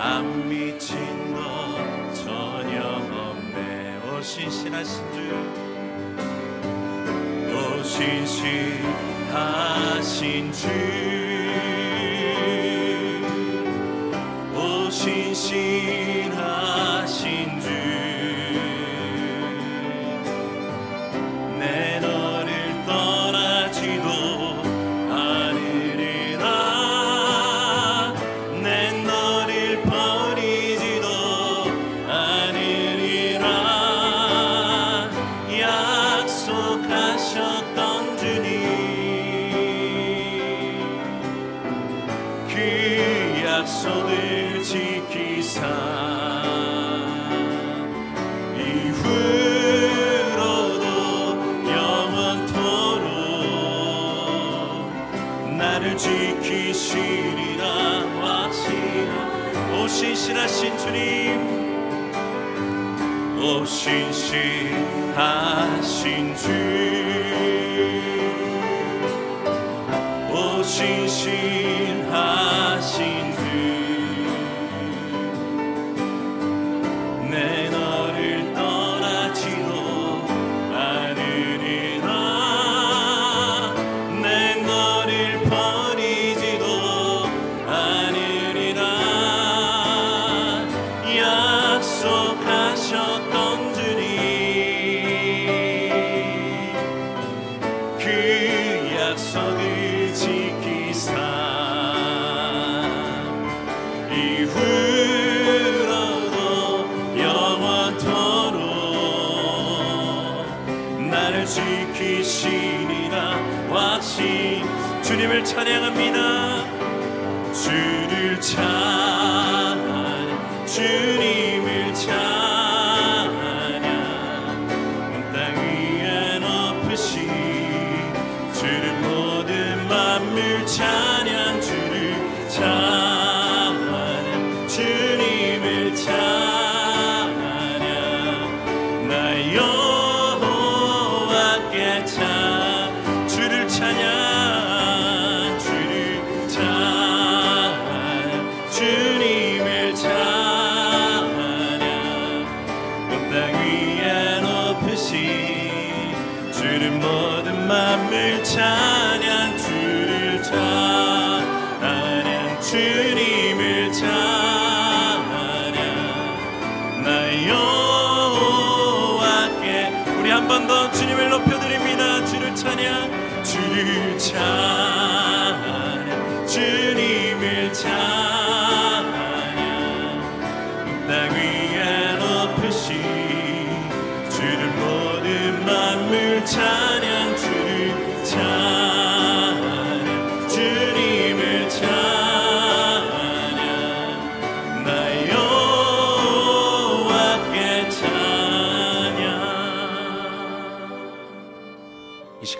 안 미친 너 전혀 없네 오 신실하신 주오 신실하신 주. 我心系他心居我心是强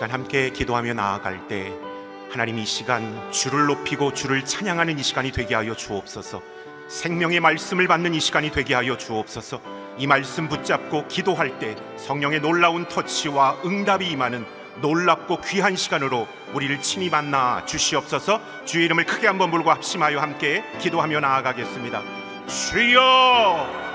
시간 함께 기도하며 나아갈 때 하나님 이 시간 주를 높이고 주를 찬양하는 이 시간이 되게 하여 주옵소서. 생명의 말씀을 받는 이 시간이 되게 하여 주옵소서. 이 말씀 붙잡고 기도할 때 성령의 놀라운 터치와 응답이 임하는 놀랍고 귀한 시간으로 우리를 친히 만나 주시옵소서. 주의 이름을 크게 한번 불고 합심하여 함께 기도하며 나아가겠습니다. 주여!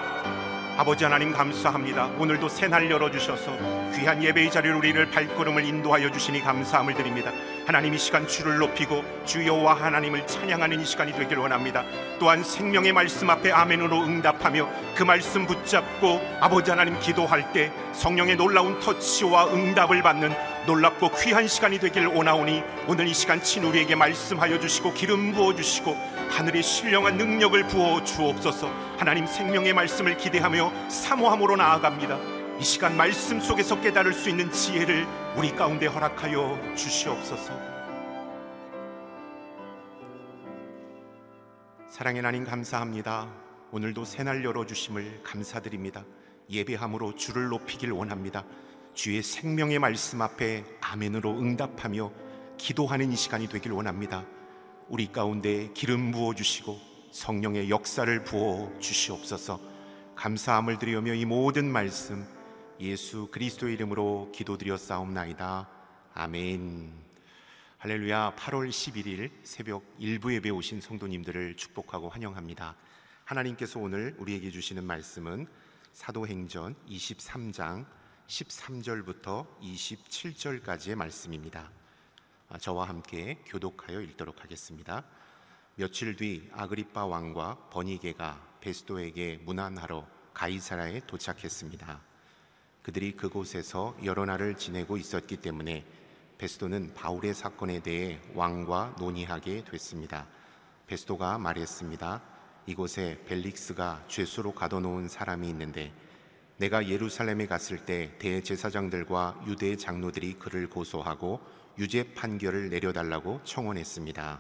아버지 하나님 감사합니다. 오늘도 새날 열어주셔서 귀한 예배의 자리를 우리를 발걸음을 인도하여 주시니 감사함을 드립니다. 하나님 이 시간 주를 높이고 주여와 하나님을 찬양하는 이 시간이 되길 원합니다. 또한 생명의 말씀 앞에 아멘으로 응답하며 그 말씀 붙잡고 아버지 하나님 기도할 때 성령의 놀라운 터치와 응답을 받는 놀랍고 귀한 시간이 되길 원하오니 오늘 이 시간 친 우리에게 말씀하여 주시고 기름 부어 주시고 하늘의 신령한 능력을 부어 주옵소서. 하나님 생명의 말씀을 기대하며 사모함으로 나아갑니다. 이 시간 말씀 속에서 깨달을 수 있는 지혜를 우리 가운데 허락하여 주시옵소서. 사랑의 하나님 감사합니다. 오늘도 새날 열어주심을 감사드립니다. 예배함으로 주를 높이길 원합니다. 주의 생명의 말씀 앞에 아멘으로 응답하며 기도하는 이 시간이 되길 원합니다. 우리 가운데 기름 부어 주시고 성령의 역사를 부어 주시옵소서. 감사함을 드리며 이 모든 말씀 예수 그리스도의 이름으로 기도드려 싸움나이다. 아멘. 할렐루야. 8월 11일 새벽 일부 예배 오신 성도님들을 축복하고 환영합니다. 하나님께서 오늘 우리에게 주시는 말씀은 사도행전 23장 13절부터 27절까지의 말씀입니다. 아, 저와 함께 교독하여 읽도록 하겠습니다. 며칠 뒤 아그리파 왕과 버니게가 베스도에게 문안하러 가이사라에 도착했습니다. 그들이 그곳에서 여러 날을 지내고 있었기 때문에 베스도는 바울의 사건에 대해 왕과 논의하게 됐습니다. 베스도가 말했습니다. 이곳에 벨릭스가 죄수로 가둬놓은 사람이 있는데 내가 예루살렘에 갔을 때 대제사장들과 유대 장로들이 그를 고소하고 유죄 판결을 내려달라고 청원했습니다.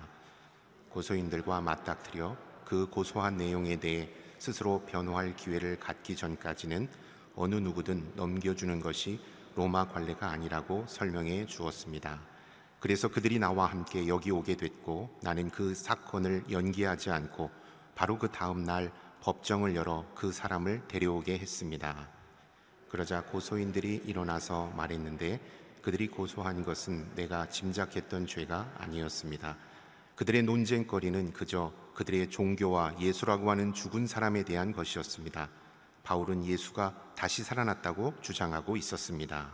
고소인들과 맞닥뜨려 그 고소한 내용에 대해 스스로 변호할 기회를 갖기 전까지는 어느 누구든 넘겨주는 것이 로마 관례가 아니라고 설명해 주었습니다. 그래서 그들이 나와 함께 여기 오게 됐고 나는 그 사건을 연기하지 않고 바로 그 다음 날 법정을 열어 그 사람을 데려오게 했습니다. 그러자 고소인들이 일어나서 말했는데 그들이 고소한 것은 내가 짐작했던 죄가 아니었습니다. 그들의 논쟁거리는 그저 그들의 종교와 예수라고 하는 죽은 사람에 대한 것이었습니다. 바울은 예수가 다시 살아났다고 주장하고 있었습니다.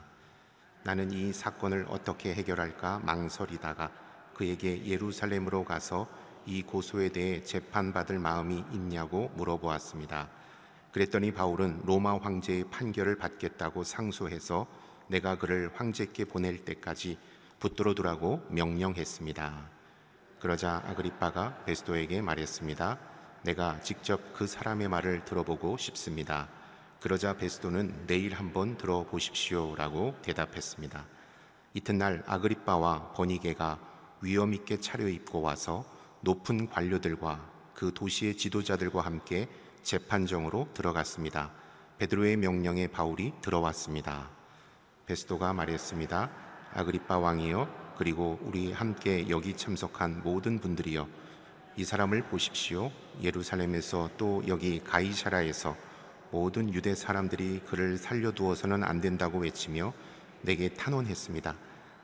나는 이 사건을 어떻게 해결할까 망설이다가 그에게 예루살렘으로 가서 이 고소에 대해 재판받을 마음이 있냐고 물어보았습니다. 그랬더니 바울은 로마 황제의 판결을 받겠다고 상소해서 내가 그를 황제께 보낼 때까지 붙들어 두라고 명령했습니다. 그러자 아그리빠가 베스도에게 말했습니다. 내가 직접 그 사람의 말을 들어보고 싶습니다. 그러자 베스도는 내일 한번 들어보십시오라고 대답했습니다. 이튿날 아그리빠와 버니게가 위엄 있게 차려입고 와서 높은 관료들과 그 도시의 지도자들과 함께 재판정으로 들어갔습니다. 베드로의 명령에 바울이 들어왔습니다. 베스도가 말했습니다. 아그리파 왕이여 그리고 우리 함께 여기 참석한 모든 분들이여 이 사람을 보십시오. 예루살렘에서 또 여기 가이사라에서 모든 유대 사람들이 그를 살려두어서는 안 된다고 외치며 내게 탄원했습니다.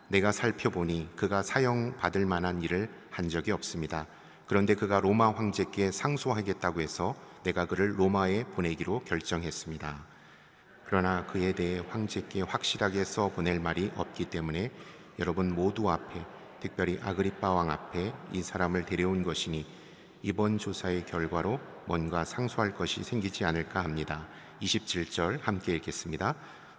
내가 살펴보니 그가 사형받을 만한 일을 한 적이 없습니다. 그런데 그가 로마 황제께 상소하겠다고 해서 내가 그를 로마에 보내기로 결정했습니다. 그러나 그에 대해 황제께 확실하게 써 보낼 말이 없기 때문에 여러분 모두 앞에 특별히 아그리파 왕 앞에 이 사람을 데려온 것이니 이번 조사의 결과로 뭔가 상소할 것이 생기지 않을까 합니다. 27절 함께 읽겠습니다.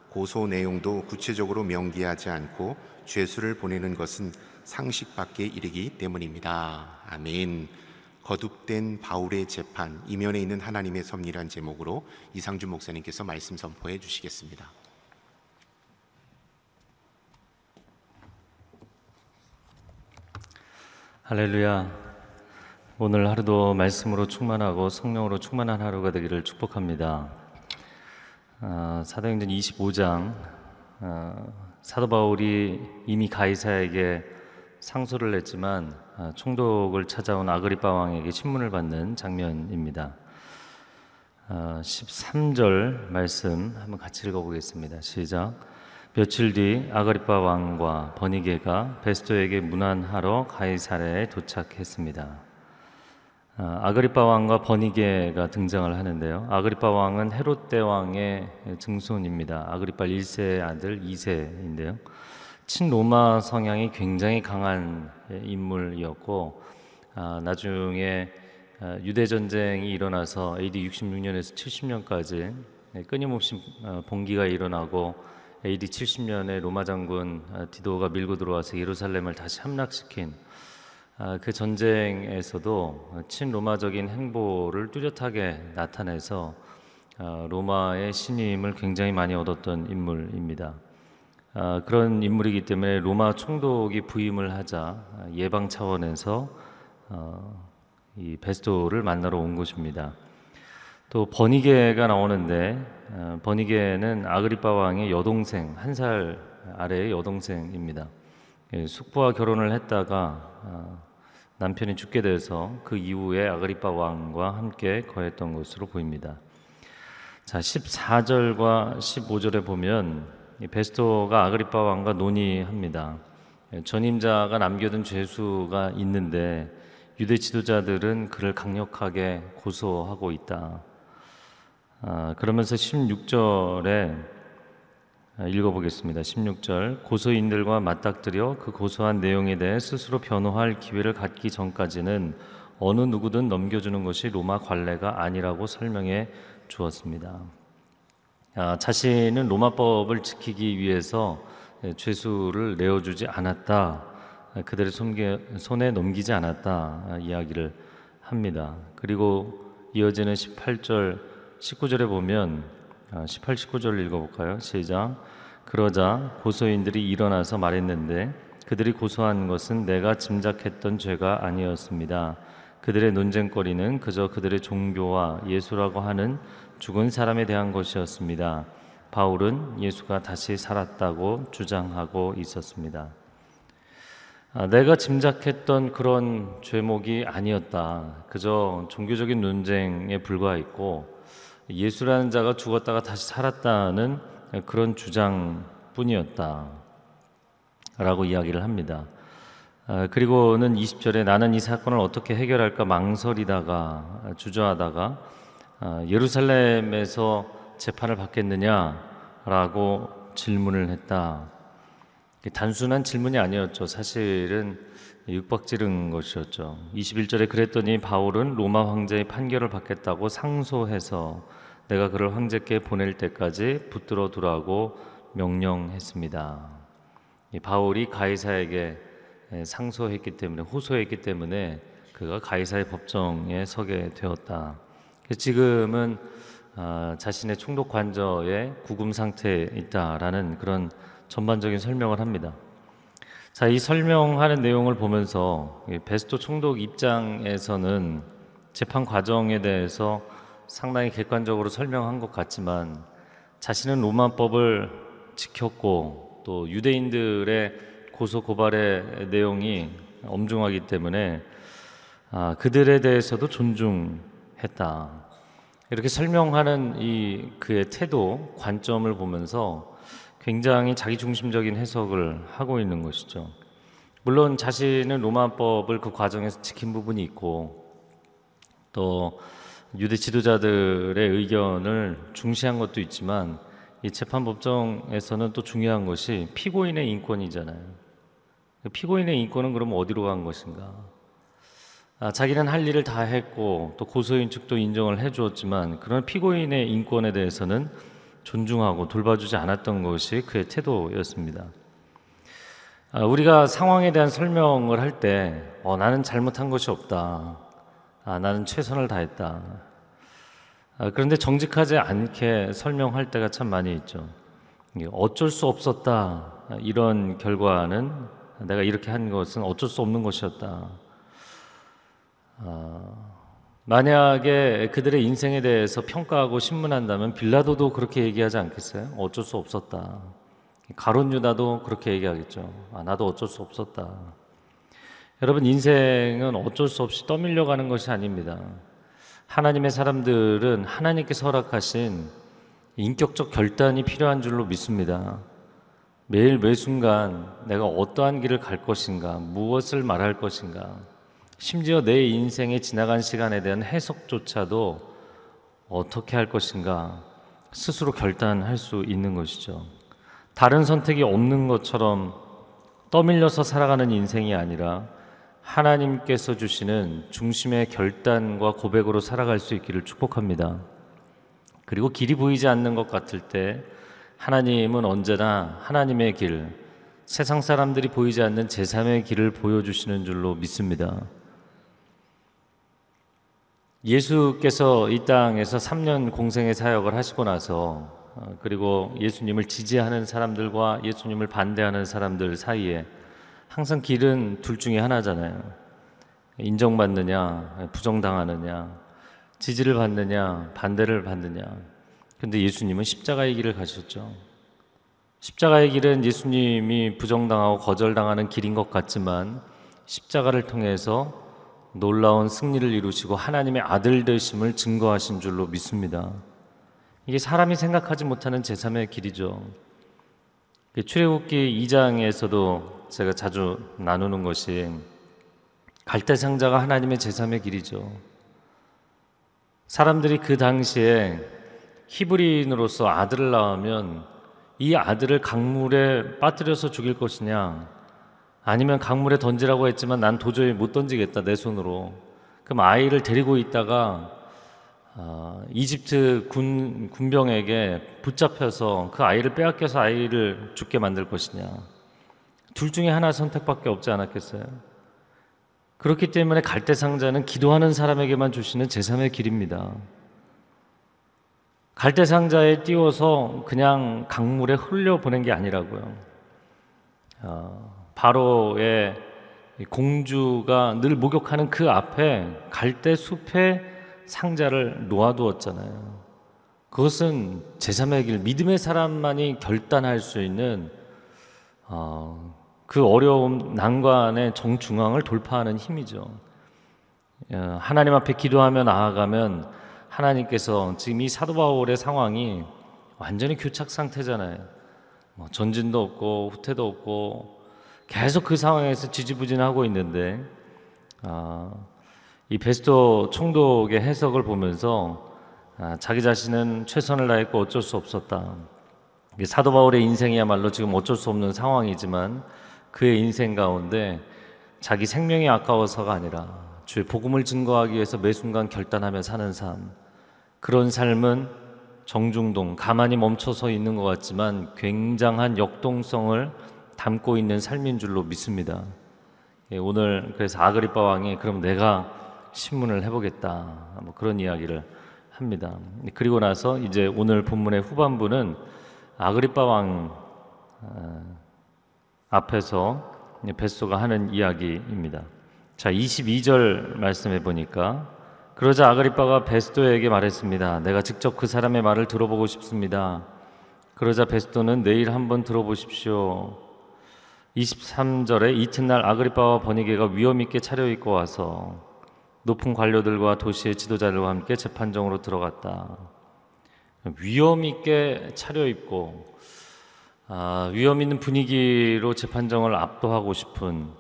고소 내용도 구체적으로 명기하지 않고 죄수를 보내는 것은 상식 밖에 이르기 때문입니다. 아멘. 거듭된 바울의 재판 이면에 있는 하나님의 섭리란 제목으로 이상준 목사님께서 말씀 선포해 주시겠습니다. 할렐루야. 오늘 하루도 말씀으로 충만하고 성령으로 충만한 하루가 되기를 축복합니다. 어, 사도행전 25장 어, 사도 바울이 이미 가이사에게 상소를 했지만 아, 총독을 찾아온 아그리파 왕에게 신문을 받는 장면입니다. 아, 13절 말씀 한번 같이 읽어보겠습니다. 시작. 며칠 뒤 아그리파 왕과 버니게가 베스토에게 문안하러 가이사랴에 도착했습니다. 아, 아그리파 왕과 버니게가 등장을 하는데요. 아그리파 왕은 헤롯 대왕의 증손입니다. 아그리파 1세의 아들 2세인데요. 친로마 성향이 굉장히 강한 인물이었고 아, 나중에 아, 유대 전쟁이 일어나서 AD 66년에서 70년까지 끊임없이 어, 봉기가 일어나고 AD 70년에 로마 장군 아, 디도가 밀고 들어와서 예루살렘을 다시 함락시킨 아, 그 전쟁에서도 친로마적인 행보를 뚜렷하게 나타내서 아, 로마의 신임을 굉장히 많이 얻었던 인물입니다. 아, 그런 인물이기 때문에 로마 총독이 부임을 하자 예방 차원에서 어, 이 베스토를 만나러 온 것입니다. 또 버니게가 나오는데 어, 버니게는 아그리파 왕의 여동생 한 살 아래의 여동생입니다. 예, 숙부와 결혼을 했다가 어, 남편이 죽게 돼서 그 이후에 아그리파 왕과 함께 거했던 것으로 보입니다. 자, 14절과 15절에 보면 이 베스토가 아그리파 왕과 논의합니다. 예, 전임자가 남겨둔 죄수가 있는데 유대 지도자들은 그를 강력하게 고소하고 있다. 아, 그러면서 16절에 읽어보겠습니다. 16절 고소인들과 맞닥뜨려 그 고소한 내용에 대해 스스로 변호할 기회를 갖기 전까지는 어느 누구든 넘겨주는 것이 로마 관례가 아니라고 설명해 주었습니다. 아, 자신은 로마법을 지키기 위해서 죄수를 내어주지 않았다. 그들의 손에 넘기지 않았다. 이야기를 합니다. 그리고 이어지는 18절, 19절에 보면 18, 19절을 읽어볼까요? 시작. 그러자 고소인들이 일어나서 말했는데 그들이 고소한 것은 내가 짐작했던 죄가 아니었습니다. 그들의 논쟁거리는 그저 그들의 종교와 예수라고 하는 죽은 사람에 대한 것이었습니다. 바울은 예수가 다시 살았다고 주장하고 있었습니다. 아, 내가 짐작했던 그런 죄목이 아니었다. 그저 종교적인 논쟁에 불과했고 예수라는 자가 죽었다가 다시 살았다는 그런 주장뿐이었다. 라고 이야기를 합니다. 아, 그리고는 20절에 나는 이 사건을 어떻게 해결할까 망설이다가 주저하다가 아, 예루살렘에서 재판을 받겠느냐라고 질문을 했다. 단순한 질문이 아니었죠. 사실은 육박지른 것이었죠. 21절에 그랬더니 바울은 로마 황제의 판결을 받겠다고 상소해서 내가 그를 황제께 보낼 때까지 붙들어 두라고 명령했습니다. 바울이 가이사에게 상소했기 때문에 호소했기 때문에 그가 가이사의 법정에 서게 되었다. 지금은 아, 자신의 총독 관저에 구금 상태에 있다라는 그런 전반적인 설명을 합니다. 자, 이 설명하는 내용을 보면서 베스토 총독 입장에서는 재판 과정에 대해서 상당히 객관적으로 설명한 것 같지만 자신은 로마법을 지켰고 또 유대인들의 고소 고발의 내용이 엄중하기 때문에 아, 그들에 대해서도 존중했다. 이렇게 설명하는 이 그의 태도, 관점을 보면서 굉장히 자기중심적인 해석을 하고 있는 것이죠. 물론 자신은 로마법을 그 과정에서 지킨 부분이 있고 또 유대 지도자들의 의견을 중시한 것도 있지만 이 재판 법정에서는 또 중요한 것이 피고인의 인권이잖아요. 피고인의 인권은 그럼 어디로 간 것인가? 아, 자기는 할 일을 다 했고 또 고소인 측도 인정을 해주었지만 그런 피고인의 인권에 대해서는 존중하고 돌봐주지 않았던 것이 그의 태도였습니다. 아, 우리가 상황에 대한 설명을 할 때, 어, 나는 잘못한 것이 없다. 아, 나는 최선을 다했다. 아, 그런데 정직하지 않게 설명할 때가 참 많이 있죠. 어쩔 수 없었다. 이런 결과는 내가 이렇게 한 것은 어쩔 수 없는 것이었다. 아, 만약에 그들의 인생에 대해서 평가하고 신문한다면 빌라도도 그렇게 얘기하지 않겠어요? 어쩔 수 없었다. 가론 유다도 그렇게 얘기하겠죠. 아, 나도 어쩔 수 없었다. 여러분 인생은 어쩔 수 없이 떠밀려 가는 것이 아닙니다. 하나님의 사람들은 하나님께서 허락하신 인격적 결단이 필요한 줄로 믿습니다. 매일 매 순간 내가 어떠한 길을 갈 것인가, 무엇을 말할 것인가, 심지어 내 인생에 지나간 시간에 대한 해석조차도 어떻게 할 것인가 스스로 결단할 수 있는 것이죠. 다른 선택이 없는 것처럼 떠밀려서 살아가는 인생이 아니라 하나님께서 주시는 중심의 결단과 고백으로 살아갈 수 있기를 축복합니다. 그리고 길이 보이지 않는 것 같을 때 하나님은 언제나 하나님의 길, 세상 사람들이 보이지 않는 제3의 길을 보여주시는 줄로 믿습니다. 예수께서 이 땅에서 3년 공생의 사역을 하시고 나서 어, 그리고 예수님을 지지하는 사람들과 예수님을 반대하는 사람들 사이에 항상 길은 둘 중에 하나잖아요. 인정받느냐, 부정당하느냐, 지지를 받느냐, 반대를 받느냐. 근데 예수님은 십자가의 길을 가셨죠. 십자가의 길은 예수님이 부정당하고 거절당하는 길인 것 같지만 십자가를 통해서 놀라운 승리를 이루시고 하나님의 아들 되심을 증거하신 줄로 믿습니다. 이게 사람이 생각하지 못하는 제3의 길이죠. 그 출애굽기 2장에서도 제가 자주 나누는 것이 갈대상자가 하나님의 제3의 길이죠. 사람들이 그 당시에 히브리인으로서 아들을 낳으면 이 아들을 강물에 빠뜨려서 죽일 것이냐 아니면 강물에 던지라고 했지만 난 도저히 못 던지겠다 내 손으로 그럼 아이를 데리고 있다가 어, 이집트 군 군병에게 붙잡혀서 그 아이를 빼앗겨서 아이를 죽게 만들 것이냐 둘 중에 하나 선택밖에 없지 않았겠어요. 그렇기 때문에 갈대 상자는 기도하는 사람에게만 주시는 제3의 길입니다. 갈대 상자에 띄워서 그냥 강물에 흘려 보낸 게 아니라고요. 어, 바로의 공주가 늘 목욕하는 그 앞에 갈대 숲에 상자를 놓아두었잖아요. 그것은 제3의 길, 믿음의 사람만이 결단할 수 있는 어, 그 어려움, 난관의 정중앙을 돌파하는 힘이죠. 어, 하나님 앞에 기도하며 나아가면 하나님께서 지금 이 사도 바울의 상황이 완전히 교착 상태잖아요. 뭐 전진도 없고 후퇴도 없고 계속 그 상황에서 지지부진하고 있는데 아, 이 베스토 총독의 해석을 보면서 아, 자기 자신은 최선을 다했고 어쩔 수 없었다. 사도 바울의 인생이야말로 지금 어쩔 수 없는 상황이지만 그의 인생 가운데 자기 생명이 아까워서가 아니라 주의 복음을 증거하기 위해서 매 순간 결단하며 사는 삶. 그런 삶은 정중동, 가만히 멈춰서 있는 것 같지만 굉장한 역동성을 담고 있는 삶인 줄로 믿습니다. 예, 오늘 그래서 아그리파 왕이 그럼 내가 신문을 해보겠다 뭐 그런 이야기를 합니다. 그리고 나서 이제 오늘 본문의 후반부는 아그리파 왕 어, 앞에서 베소가 하는 이야기입니다. 자, 22절 말씀해 보니까 그러자 아그리파가 베스도에게 말했습니다. 내가 직접 그 사람의 말을 들어보고 싶습니다. 그러자 베스도는 내일 한번 들어보십시오. 23절에 이튿날 아그리파와 버니게가 위험 있게 차려입고 와서 높은 관료들과 도시의 지도자들과 함께 재판정으로 들어갔다. 위험 있게 차려입고 아, 위험 있는 분위기로 재판정을 압도하고 싶은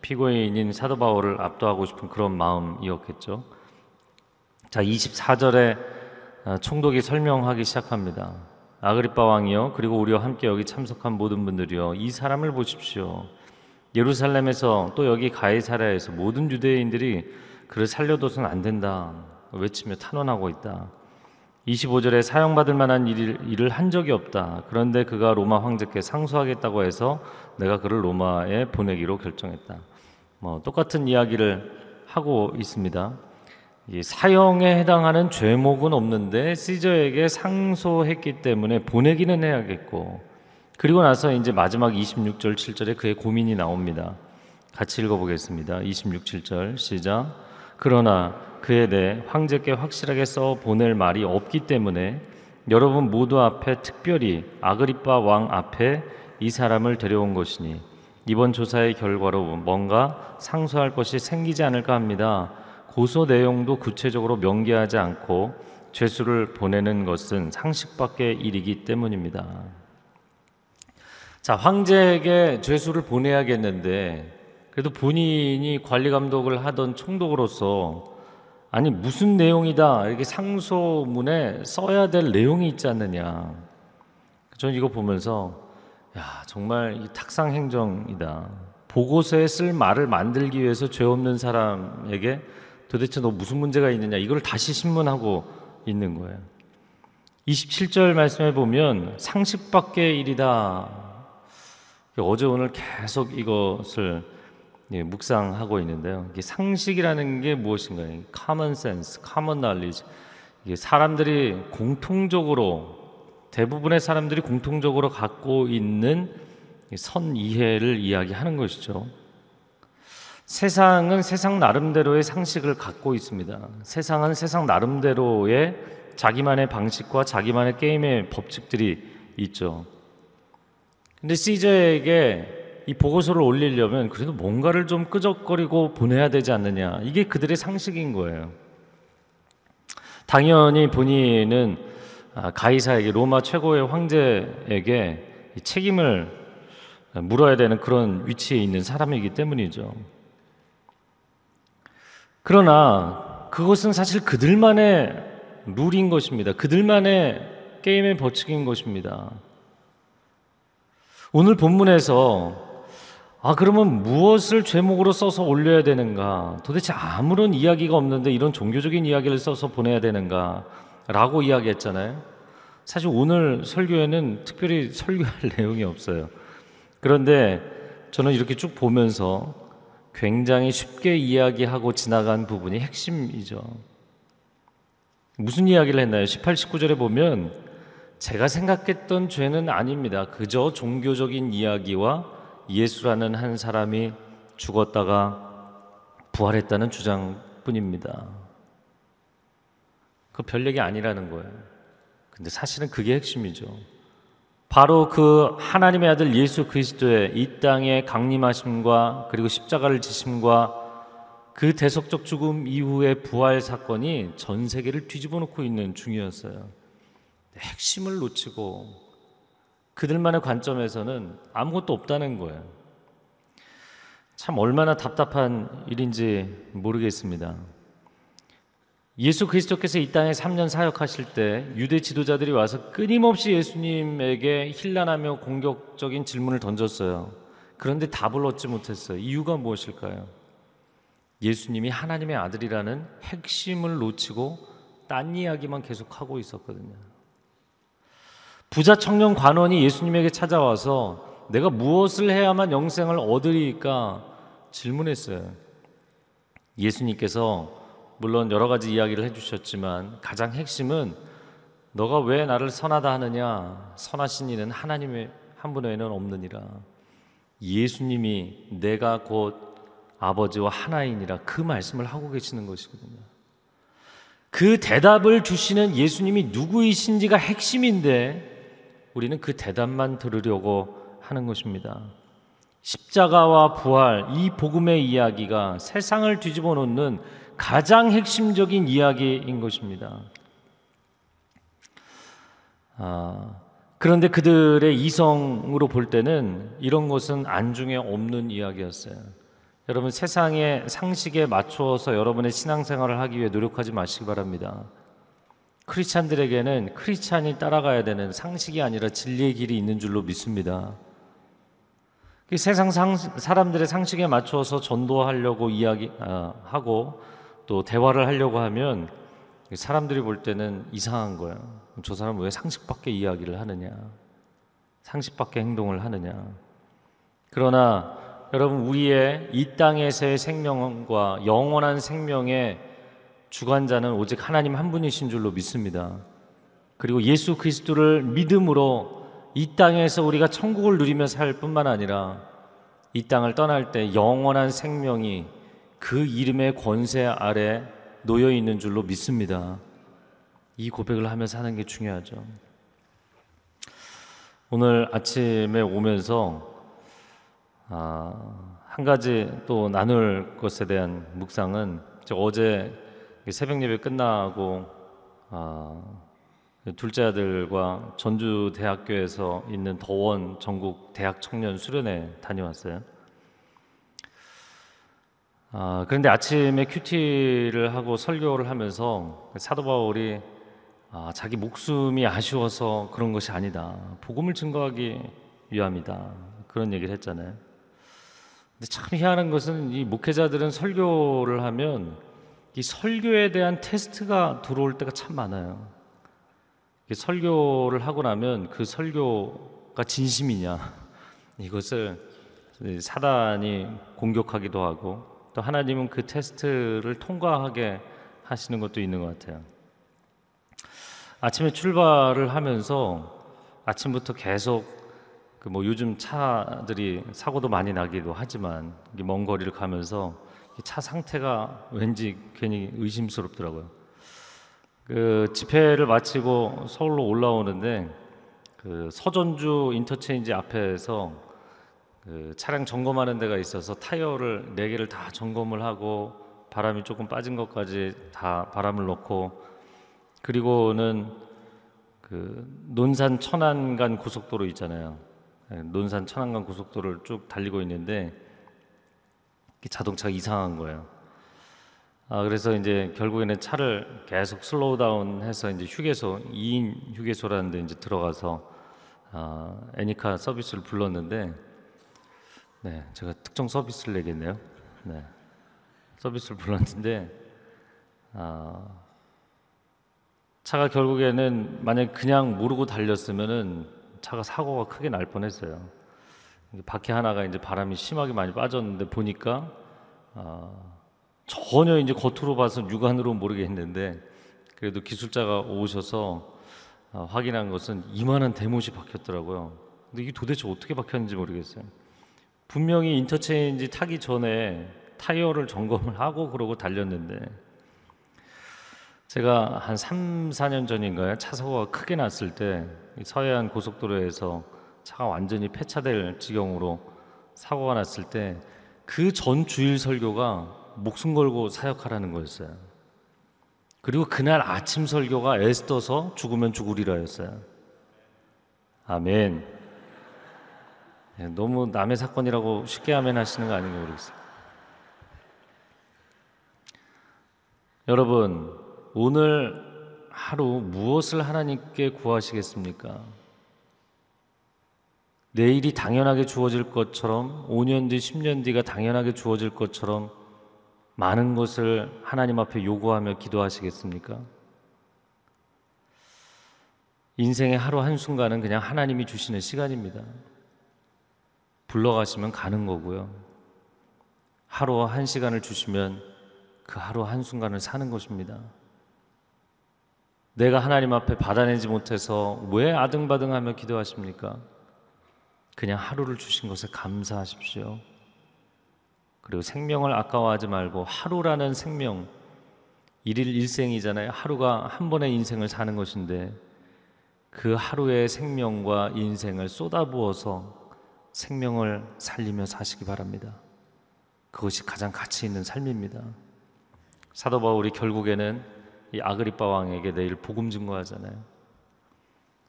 피고인인 사도 바울을 압도하고 싶은 그런 마음이었겠죠. 자, 24절에 총독이 설명하기 시작합니다. 아그리파 왕이요 그리고 우리와 함께 여기 참석한 모든 분들이요 이 사람을 보십시오. 예루살렘에서 또 여기 가이사라에서 모든 유대인들이 그를 살려둬서는 안 된다 외치며 탄원하고 있다. 25절에 사용받을 만한 일, 일을 한 적이 없다. 그런데 그가 로마 황제께 상소하겠다고 해서 내가 그를 로마에 보내기로 결정했다. 뭐 똑같은 이야기를 하고 있습니다. 사형에 해당하는 죄목은 없는데 시저에게 상소했기 때문에 보내기는 해야겠고 그리고 나서 이제 마지막 26절 7절에 그의 고민이 나옵니다. 같이 읽어보겠습니다. 26, 7절 시작. 그러나 그에 대해 황제께 확실하게 써 보낼 말이 없기 때문에 여러분 모두 앞에 특별히 아그리파 왕 앞에 이 사람을 데려온 것이니 이번 조사의 결과로 뭔가 상소할 것이 생기지 않을까 합니다. 고소 내용도 구체적으로 명기하지 않고 죄수를 보내는 것은 상식 밖의 일이기 때문입니다. 자, 황제에게 죄수를 보내야겠는데 그래도 본인이 관리 감독을 하던 총독으로서 아니 무슨 내용이다 이렇게 상소문에 써야 될 내용이 있지 않느냐. 저는 이거 보면서 야 정말 이 탁상 행정이다. 보고서에 쓸 말을 만들기 위해서 죄 없는 사람에게 도대체 너 무슨 문제가 있느냐 이걸 다시 신문하고 있는 거예요. 27절 말씀해 보면 상식 밖의 일이다. 어제 오늘 계속 이것을 예, 묵상하고 있는데요. 상식이라는 게 무엇인가요? common sense, common knowledge. 이게 사람들이 공통적으로 대부분의 사람들이 공통적으로 갖고 있는 선 이해를 이야기하는 것이죠. 세상은 세상 나름대로의 상식을 갖고 있습니다. 세상은 세상 나름대로의 자기만의 방식과 자기만의 게임의 법칙들이 있죠. 근데 시저에게 이 보고서를 올리려면 그래도 뭔가를 좀 끄적거리고 보내야 되지 않느냐. 이게 그들의 상식인 거예요. 당연히 본인은 아, 가이사에게 로마 최고의 황제에게 책임을 물어야 되는 그런 위치에 있는 사람이기 때문이죠. 그러나 그것은 사실 그들만의 룰인 것입니다. 그들만의 게임의 법칙인 것입니다. 오늘 본문에서 아, 그러면 무엇을 제목으로 써서 올려야 되는가? 도대체 아무런 이야기가 없는데 이런 종교적인 이야기를 써서 보내야 되는가? 라고 이야기했잖아요. 사실 오늘 설교에는 특별히 설교할 내용이 없어요. 그런데 저는 이렇게 쭉 보면서 굉장히 쉽게 이야기하고 지나간 부분이 핵심이죠. 무슨 이야기를 했나요? 18, 19절에 보면 제가 생각했던 죄는 아닙니다. 그저 종교적인 이야기와 예수라는 한 사람이 죽었다가 부활했다는 주장뿐입니다. 그 별 얘기 아니라는 거예요. 근데 사실은 그게 핵심이죠. 바로 그 하나님의 아들 예수 그리스도의 이 땅에 강림하심과 그리고 십자가를 지심과 그 대속적 죽음 이후의 부활 사건이 전 세계를 뒤집어 놓고 있는 중이었어요. 핵심을 놓치고 그들만의 관점에서는 아무것도 없다는 거예요. 참 얼마나 답답한 일인지 모르겠습니다. 예수 그리스도께서 이 땅에 3년 사역하실 때 유대 지도자들이 와서 끊임없이 예수님에게 힐난하며 공격적인 질문을 던졌어요. 그런데 답을 얻지 못했어요. 이유가 무엇일까요? 예수님이 하나님의 아들이라는 핵심을 놓치고 딴 이야기만 계속하고 있었거든요. 부자 청년 관원이 예수님에게 찾아와서 내가 무엇을 해야만 영생을 얻으리까 질문했어요. 예수님께서 물론 여러 가지 이야기를 해주셨지만 가장 핵심은 너가 왜 나를 선하다 하느냐? 선하신 이는 하나님의 한 분 외에는 없느니라. 예수님이 내가 곧 아버지와 하나이니라 그 말씀을 하고 계시는 것이거든요. 그 대답을 주시는 예수님이 누구이신지가 핵심인데 우리는 그 대답만 들으려고 하는 것입니다. 십자가와 부활, 이 복음의 이야기가 세상을 뒤집어 놓는 가장 핵심적인 이야기인 것입니다. 아, 그런데 그들의 이성으로 볼 때는 이런 것은 안중에 없는 이야기였어요. 여러분 세상의 상식에 맞추어서 여러분의 신앙생활을 하기 위해 노력하지 마시기 바랍니다. 크리스찬들에게는 크리스찬이 따라가야 되는 상식이 아니라 진리의 길이 있는 줄로 믿습니다. 그 세상 상, 사람들의 상식에 맞춰서 전도하려고 이야기하고 아, 또 대화를 하려고 하면 사람들이 볼 때는 이상한 거예요. 저 사람은 왜 상식 밖의 이야기를 하느냐? 상식 밖의 행동을 하느냐? 그러나 여러분 우리의 이 땅에서의 생명과 영원한 생명의 주관자는 오직 하나님 한 분이신 줄로 믿습니다. 그리고 예수 그리스도를 믿음으로 이 땅에서 우리가 천국을 누리며 살 뿐만 아니라 이 땅을 떠날 때 영원한 생명이 그 이름의 권세 아래 놓여 있는 줄로 믿습니다. 이 고백을 하며 사는 게 중요하죠. 오늘 아침에 오면서 아, 한 가지 또 나눌 것에 대한 묵상은 저 어제 새벽 예배 끝나고 아, 둘째 아들과 전주 대학교에서 있는 더원 전국 대학 청년 수련회 다녀왔어요. 아, 그런데 아침에 큐티를 하고 설교를 하면서 사도 바울이 아, 자기 목숨이 아쉬워서 그런 것이 아니다. 복음을 증거하기 위함이다. 그런 얘기를 했잖아요. 근데 참 희한한 것은 이 목회자들은 설교를 하면 이 설교에 대한 테스트가 들어올 때가 참 많아요. 이 설교를 하고 나면 그 설교가 진심이냐 이것을 사단이 공격하기도 하고 또 하나님은 그 테스트를 통과하게 하시는 것도 있는 것 같아요. 아침에 출발을 하면서 아침부터 계속 그 뭐 요즘 차들이 사고도 많이 나기도 하지만 먼 거리를 가면서 이차 상태가 왠지 괜히 의심스럽더라고요. 그 집회를 마치고 서울로 올라오는데 그 서전주 인터체인지 앞에서 그 차량 점검하는 데가 있어서 타이어를 네 개를 다 점검을 하고 바람이 조금 빠진 것까지 다 바람을 넣고 그리고는 그 논산 천안간 고속도로 있잖아요. 예, 논산 천안간 고속도로를 쭉 달리고 있는데 이 자동차가 이상한 거예요. 아 그래서 이제 결국에는 차를 계속 slow down해서 이제 휴게소 2인 휴게소라는 데 이제 들어가서 아, 애니카 서비스를 불렀는데 네 제가 특정 서비스를 내겠네요. 네 서비스를 불렀는데 아, 차가 결국에는 만약 그냥 모르고 달렸으면은 차가 사고가 크게 날 뻔했어요. 바퀴 하나가 이제 바람이 심하게 많이 빠졌는데 보니까 아, 전혀 이제 겉으로 봐서 육안으로 모르겠는데 그래도 기술자가 오셔서 아, 확인한 것은 이만한 대못이 박혔더라고요. 근데 이게 도대체 어떻게 박혔는지 모르겠어요. 분명히 인터체인지 타기 전에 타이어를 점검을 하고 그러고 달렸는데 제가 한 3, 4년 전인가요? 차 사고가 크게 났을 때이 서해안 고속도로에서 차가 완전히 폐차될 지경으로 사고가 났을 때 그 전 주일 설교가 목숨 걸고 사역하라는 거였어요. 그리고 그날 아침 설교가 애써서 죽으면 죽으리라였어요. 아멘. 예, 너무 남의 사건이라고 쉽게 아멘 하시는 거 아닌가 모르겠어요. 여러분, 오늘 하루 무엇을 하나님께 구하시겠습니까? 내일이 당연하게 주어질 것처럼 5년 뒤, 10년 뒤가 당연하게 주어질 것처럼 많은 것을 하나님 앞에 요구하며 기도하시겠습니까? 인생의 하루 한순간은 그냥 하나님이 주시는 시간입니다. 불러가시면 가는 거고요. 하루와 한 시간을 주시면 그 하루 한 순간을 사는 것입니다. 내가 하나님 앞에 받아내지 못해서 왜 아등바등하며 기도하십니까? 그냥 하루를 주신 것에 감사하십시오. 그리고 생명을 아까워하지 말고 하루라는 생명, 일일 일생이잖아요. 하루가 한 번의 인생을 사는 것인데 그 하루의 생명과 인생을 쏟아부어서 생명을 살리며 사시기 바랍니다. 그것이 가장 가치 있는 삶입니다. 사도 바울이 결국에는 이 아그리파 왕에게 내일 복음 증거하잖아요.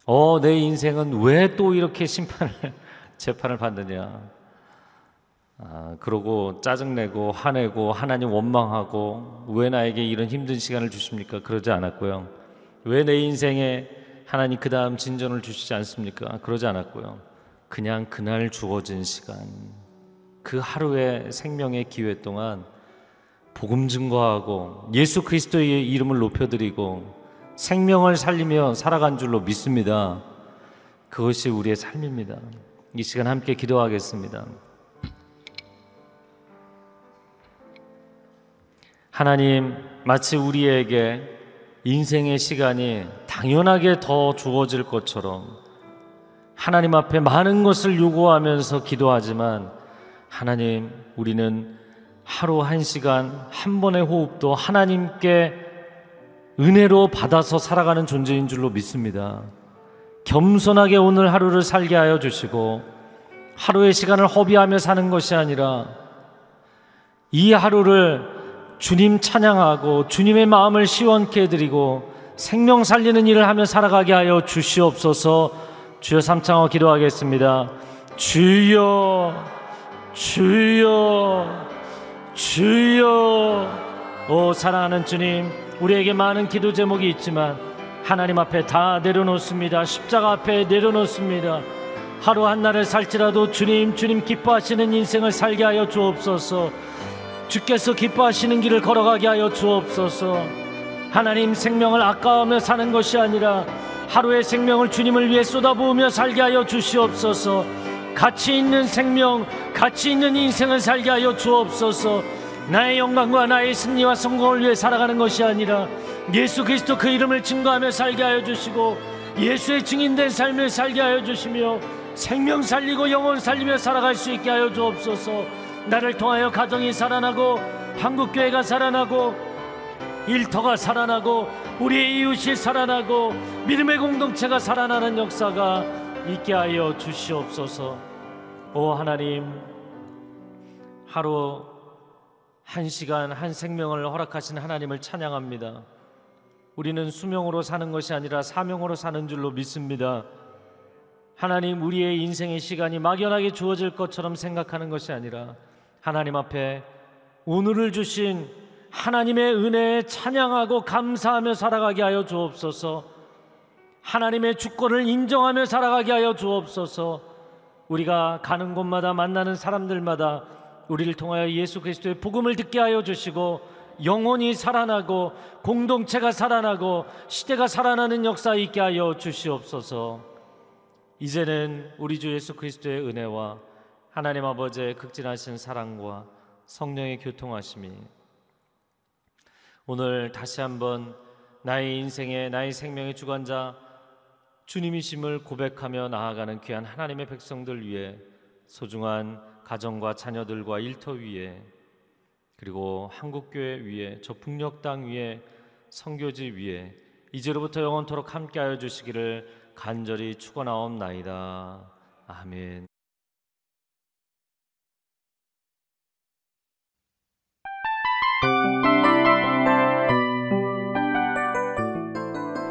어, 내 인생은 왜 또 이렇게 심판을 재판을 받느냐? 아, 그러고 짜증내고 화내고 하나님 원망하고 왜 나에게 이런 힘든 시간을 주십니까? 그러지 않았고요. 왜 내 인생에 하나님 그 다음 진전을 주시지 않습니까? 그러지 않았고요. 그냥 그날 주어진 시간, 그 하루의 생명의 기회 동안 복음 증거하고 예수 그리스도의 이름을 높여드리고 생명을 살리며 살아간 줄로 믿습니다. 그것이 우리의 삶입니다. 이 시간 함께 기도하겠습니다. 하나님, 마치 우리에게 인생의 시간이 당연하게 더 주어질 것처럼 하나님 앞에 많은 것을 요구하면서 기도하지만 하나님, 우리는 하루 한 시간 한 번의 호흡도 하나님께 은혜로 받아서 살아가는 존재인 줄로 믿습니다. 겸손하게 오늘 하루를 살게 하여 주시고 하루의 시간을 허비하며 사는 것이 아니라 이 하루를 주님 찬양하고 주님의 마음을 시원케 해드리고 생명 살리는 일을 하며 살아가게 하여 주시옵소서 주여 삼창어 기도하겠습니다. 주여 주여 주여 오 사랑하는 주님 우리에게 많은 기도 제목이 있지만 하나님 앞에 다 내려놓습니다. 십자가 앞에 내려놓습니다. 하루 한 날을 살지라도 주님 주님 기뻐하시는 인생을 살게 하여 주옵소서. 주께서 기뻐하시는 길을 걸어가게 하여 주옵소서. 하나님 생명을 아까워하며 사는 것이 아니라 하루의 생명을 주님을 위해 쏟아부으며 살게 하여 주시옵소서. 가치 있는 생명, 가치 있는 인생을 살게 하여 주옵소서. 나의 영광과 나의 승리와 성공을 위해 살아가는 것이 아니라 예수 그리스도 그 이름을 증거하며 살게 하여 주시고 예수의 증인된 삶을 살게 하여 주시며 생명 살리고 영혼 살리며 살아갈 수 있게 하여 주옵소서. 나를 통하여 가정이 살아나고 한국 교회가 살아나고 일터가 살아나고 우리의 이웃이 살아나고 믿음의 공동체가 살아나는 역사가 있게 하여 주시옵소서. 오 하나님 하루 한 시간 한 생명을 허락하신 하나님을 찬양합니다. 우리는 수명으로 사는 것이 아니라 사명으로 사는 줄로 믿습니다. 하나님 우리의 인생의 시간이 막연하게 주어질 것처럼 생각하는 것이 아니라 하나님 앞에 오늘을 주신 하나님의 은혜에 찬양하고 감사하며 살아가게 하여 주옵소서. 하나님의 주권을 인정하며 살아가게 하여 주옵소서. 우리가 가는 곳마다 만나는 사람들마다 우리를 통하여 예수 그리스도의 복음을 듣게 하여 주시고 영혼이 살아나고 공동체가 살아나고 시대가 살아나는 역사 있게 하여 주시옵소서. 이제는 우리 주 예수 그리스도의 은혜와 하나님 아버지의 극진하신 사랑과 성령의 교통하심이 오늘 다시 한번 나의 인생의 나의 생명의 주관자 주님이심을 고백하며 나아가는 귀한 하나님의 백성들 위해 소중한 가정과 자녀들과 일터 위에 그리고 한국교회 위에 저 북녘 땅 위에 성교지 위에 이제로부터 영원토록 함께하여 주시기를 간절히 축원하옵나이다. 아멘.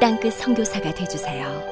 땅끝 선교사가 되주세요.